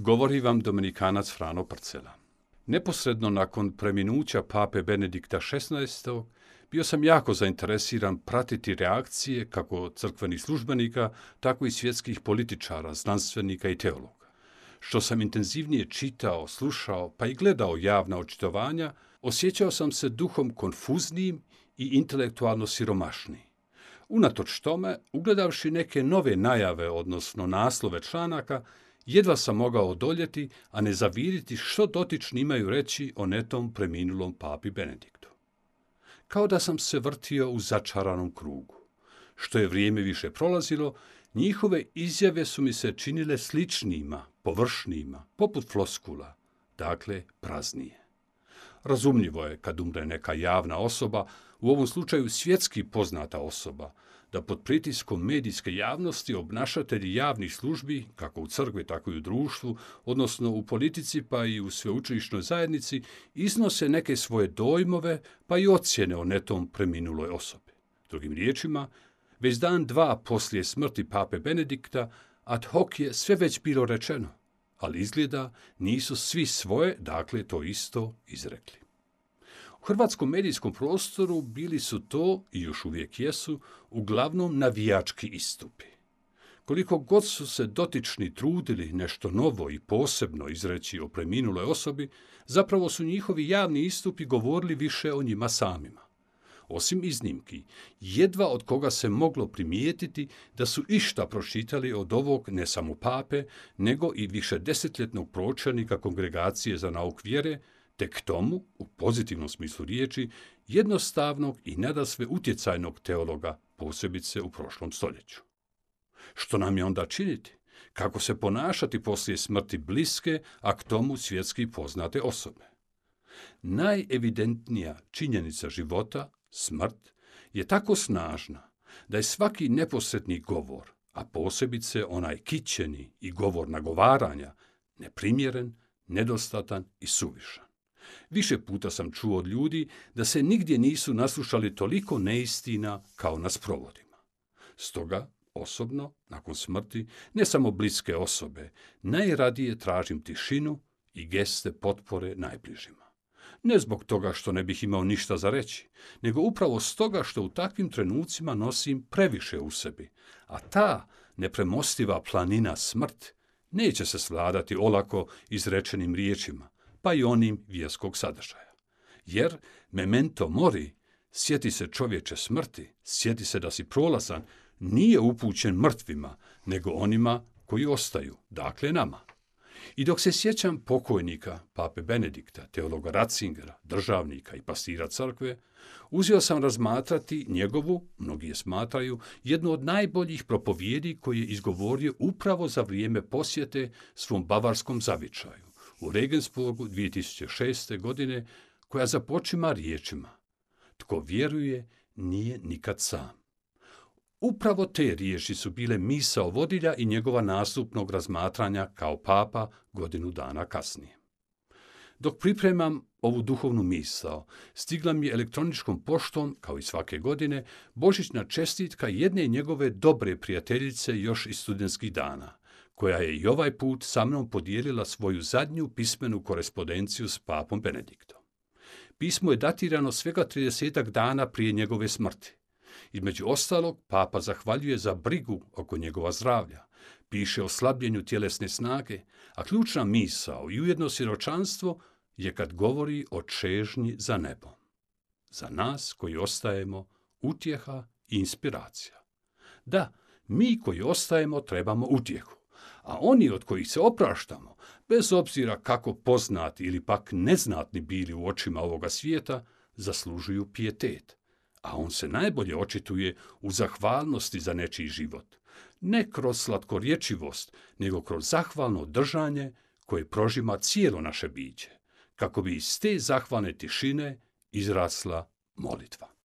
Govori vam Dominikanac Frano Prcela. Neposredno nakon preminuća pape Benedikta XVI. bio sam jako zainteresiran pratiti reakcije kako crkvenih službenika, tako i svjetskih političara, znanstvenika i teologa. Što sam intenzivnije čitao, slušao, pa i gledao javna očitovanja, osjećao sam se duhom konfuznijim i intelektualno siromašniji. Unatoč tome, ugledavši neke nove najave, odnosno naslove članaka, jedva sam mogao odoljeti, a ne zaviriti što dotični imaju reći o netom preminulom papi Benediktu. Kao da sam se vrtio u začaranom krugu. Što je vrijeme više prolazilo, njihove izjave su mi se činile sličnijima, površnijima, poput floskula, dakle praznije. Razumljivo je kad umre neka javna osoba, u ovom slučaju svjetski poznata osoba, da pod pritiskom medijske javnosti obnašatelji javnih službi, kako u crkvi, tako i u društvu, odnosno u politici pa i u sveučilišnoj zajednici, iznose neke svoje dojmove pa i ocjene o netom preminuloj osobi. Drugim riječima, već dan dva poslije smrti pape Benedikta, ad hoc je sve već bilo rečeno, ali izgleda nisu svi svoje, dakle to isto, izrekli. U hrvatskom medijskom prostoru bili su to, i još uvijek jesu, uglavnom navijački istupi. Koliko god su se dotični trudili nešto novo i posebno izreći o preminuloj osobi, zapravo su njihovi javni istupi govorili više o njima samima. Osim iznimki, jedva od koga se moglo primijetiti da su išta pročitali od ovog ne samo pape, nego i više desetljetnog pročelnika kongregacije za nauk vjere, te k tomu, u pozitivnom smislu riječi, jednostavnog i nadasve utjecajnog teologa, posebice u prošlom stoljeću. Što nam je onda činiti? Kako se ponašati poslije smrti bliske, a k tomu svjetski poznate osobe? Najevidentnija činjenica života, smrt, je tako snažna da je svaki neposredni govor, a posebice onaj kićeni i govor nagovaranja, neprimjeren, nedostatan i suvišan. Više puta sam čuo od ljudi da se nigdje nisu naslušali toliko neistina kao na sprovodima. Stoga, osobno, nakon smrti, ne samo bliske osobe, najradije tražim tišinu i geste potpore najbližima. Ne zbog toga što ne bih imao ništa za reći, nego upravo stoga što u takvim trenucima nosim previše u sebi, a ta nepremostiva planina smrt neće se sladati olako izrečenim riječima, pa i onim vjerskog sadržaja. Jer memento mori, sjeti se čovječe smrti, sjeti se da si prolazan, nije upućen mrtvima, nego onima koji ostaju, dakle nama. I dok se sjećam pokojnika, pape Benedikta, teologa Ratzingera, državnika i pastira crkve, uzeo sam razmatrati njegovu, mnogi je smatraju, jednu od najboljih propovjedi koje je izgovorio upravo za vrijeme posjete svom bavarskom zavičaju u Regensburgu 2006. godine koja započima riječima Tko vjeruje nije nikad sam. Upravo te riječi su bile misao vodilja i njegova nastupnog razmatranja kao papa godinu dana kasnije. Dok pripremam ovu duhovnu misao, stigla mi je elektroničkom poštom, kao i svake godine, božićna čestitka jedne njegove dobre prijateljice još iz studentskih dana, koja je i ovaj put sa mnom podijelila svoju zadnju pismenu korespondenciju s papom Benediktom. Pismo je datirano svega 30 dana prije njegove smrti. Između ostalog, papa zahvaljuje za brigu oko njegova zdravlja, piše o slabljenju tjelesne snage, a ključna misao i ujedno siročanstvo je kad govori o čežnji za nebom. Za nas koji ostajemo utjeha i inspiracija. Da, mi koji ostajemo trebamo utjehu a oni od kojih se opraštamo, bez obzira kako poznati ili pak neznatni bili u očima ovoga svijeta, zaslužuju pijetet, a on se najbolje očituje u zahvalnosti za nečiji život, ne kroz slatkorječivost, nego kroz zahvalno držanje koje prožima cijelo naše biće, kako bi iz te zahvalne tišine izrasla molitva.